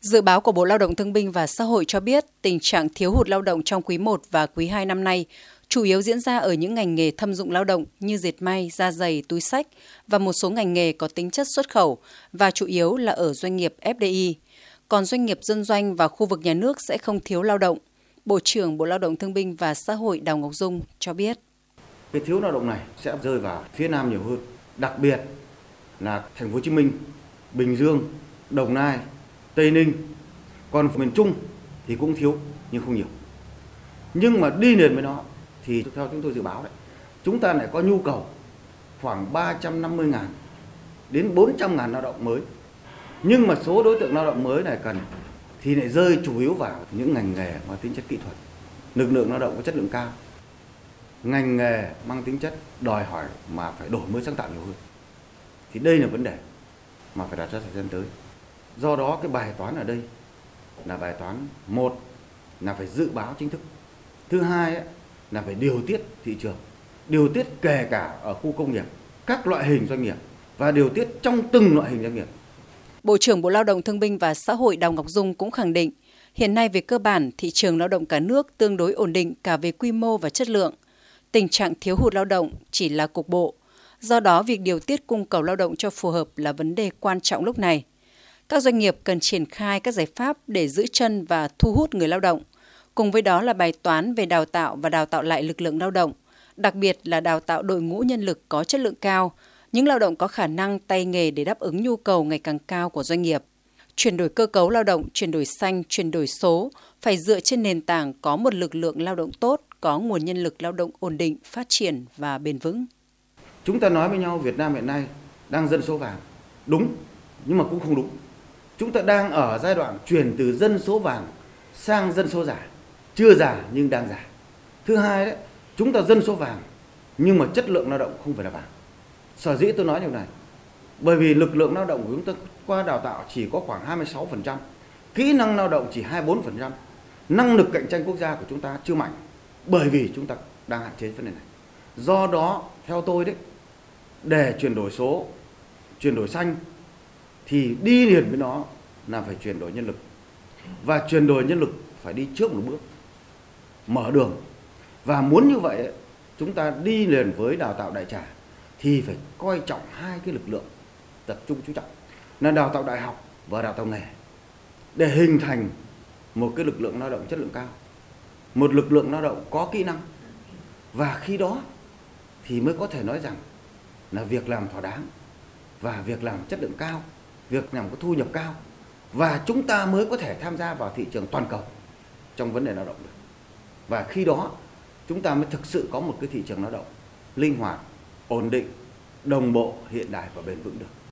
Dự báo của Bộ Lao động Thương binh và Xã hội cho biết tình trạng thiếu hụt lao động trong quý 1 và quý 2 năm nay chủ yếu diễn ra ở những ngành nghề thâm dụng lao động như dệt may, da giày, túi sách và một số ngành nghề có tính chất xuất khẩu và chủ yếu là ở doanh nghiệp FDI. Còn doanh nghiệp dân doanh và khu vực nhà nước sẽ không thiếu lao động. Bộ trưởng Bộ Lao động Thương binh và Xã hội Đào Ngọc Dung cho biết. Cái thiếu lao động này sẽ rơi vào phía Nam nhiều hơn, đặc biệt là thành phố Hồ Chí Minh, Bình Dương, Đồng Nai, Tây Ninh. Còn miền Trung thì cũng thiếu nhưng không nhiều. Nhưng mà đi liền với nó thì theo chúng tôi dự báo đấy, chúng ta lại có nhu cầu khoảng 350 ngàn đến 400 ngàn lao động mới. Nhưng mà số đối tượng lao động mới này cần thì lại rơi chủ yếu vào những ngành nghề mang tính chất kỹ thuật, lực lượng lao động có chất lượng cao, ngành nghề mang tính chất đòi hỏi mà phải đổi mới sáng tạo nhiều hơn. Thì đây là vấn đề mà phải đặt ra thời gian tới. Do đó cái bài toán ở đây là bài toán một là phải dự báo chính thức. Thứ hai ấy, là phải điều tiết thị trường, điều tiết kể cả ở khu công nghiệp, các loại hình doanh nghiệp và điều tiết trong từng loại hình doanh nghiệp. Bộ trưởng Bộ Lao động Thương binh và Xã hội Đào Ngọc Dung cũng khẳng định, hiện nay về cơ bản thị trường lao động cả nước tương đối ổn định cả về quy mô và chất lượng. Tình trạng thiếu hụt lao động chỉ là cục bộ. Do đó, việc điều tiết cung cầu lao động cho phù hợp là vấn đề quan trọng lúc này. Các doanh nghiệp cần triển khai các giải pháp để giữ chân và thu hút người lao động. Cùng với đó là bài toán về đào tạo và đào tạo lại lực lượng lao động, đặc biệt là đào tạo đội ngũ nhân lực có chất lượng cao, những lao động có khả năng tay nghề để đáp ứng nhu cầu ngày càng cao của doanh nghiệp. Chuyển đổi cơ cấu lao động, chuyển đổi xanh, chuyển đổi số phải dựa trên nền tảng có một lực lượng lao động tốt, có nguồn nhân lực lao động ổn định, phát triển và bền vững. Chúng ta nói với nhau Việt Nam hiện nay đang dân số vàng. Đúng, nhưng mà cũng không đúng. Chúng ta đang ở giai đoạn chuyển từ dân số vàng sang dân số giả. Chưa giả nhưng đang giả. Thứ hai đấy, chúng ta dân số vàng nhưng mà chất lượng lao động không phải là vàng. Sở dĩ tôi nói điều này bởi vì lực lượng lao động của chúng ta qua đào tạo chỉ có khoảng 26%, kỹ năng lao động chỉ 24%, năng lực cạnh tranh quốc gia của chúng ta chưa mạnh bởi vì chúng ta đang hạn chế vấn đề này. Do đó, theo tôi đấy, để chuyển đổi số, chuyển đổi xanh thì đi liền với nó là phải chuyển đổi nhân lực. Và chuyển đổi nhân lực phải đi trước một bước, mở đường. Và muốn như vậy, chúng ta đi liền với đào tạo đại trà thì phải coi trọng hai cái lực lượng tập trung chú trọng là đào tạo đại học và đào tạo nghề để hình thành một cái lực lượng lao động chất lượng cao một lực lượng lao động có kỹ năng và khi đó thì mới có thể nói rằng là việc làm thỏa đáng và việc làm chất lượng cao việc làm có thu nhập cao và chúng ta mới có thể tham gia vào thị trường toàn cầu trong vấn đề lao động được. Và khi đó, chúng ta mới thực sự có một cái thị trường lao động linh hoạt, ổn định, đồng bộ, hiện đại và bền vững được.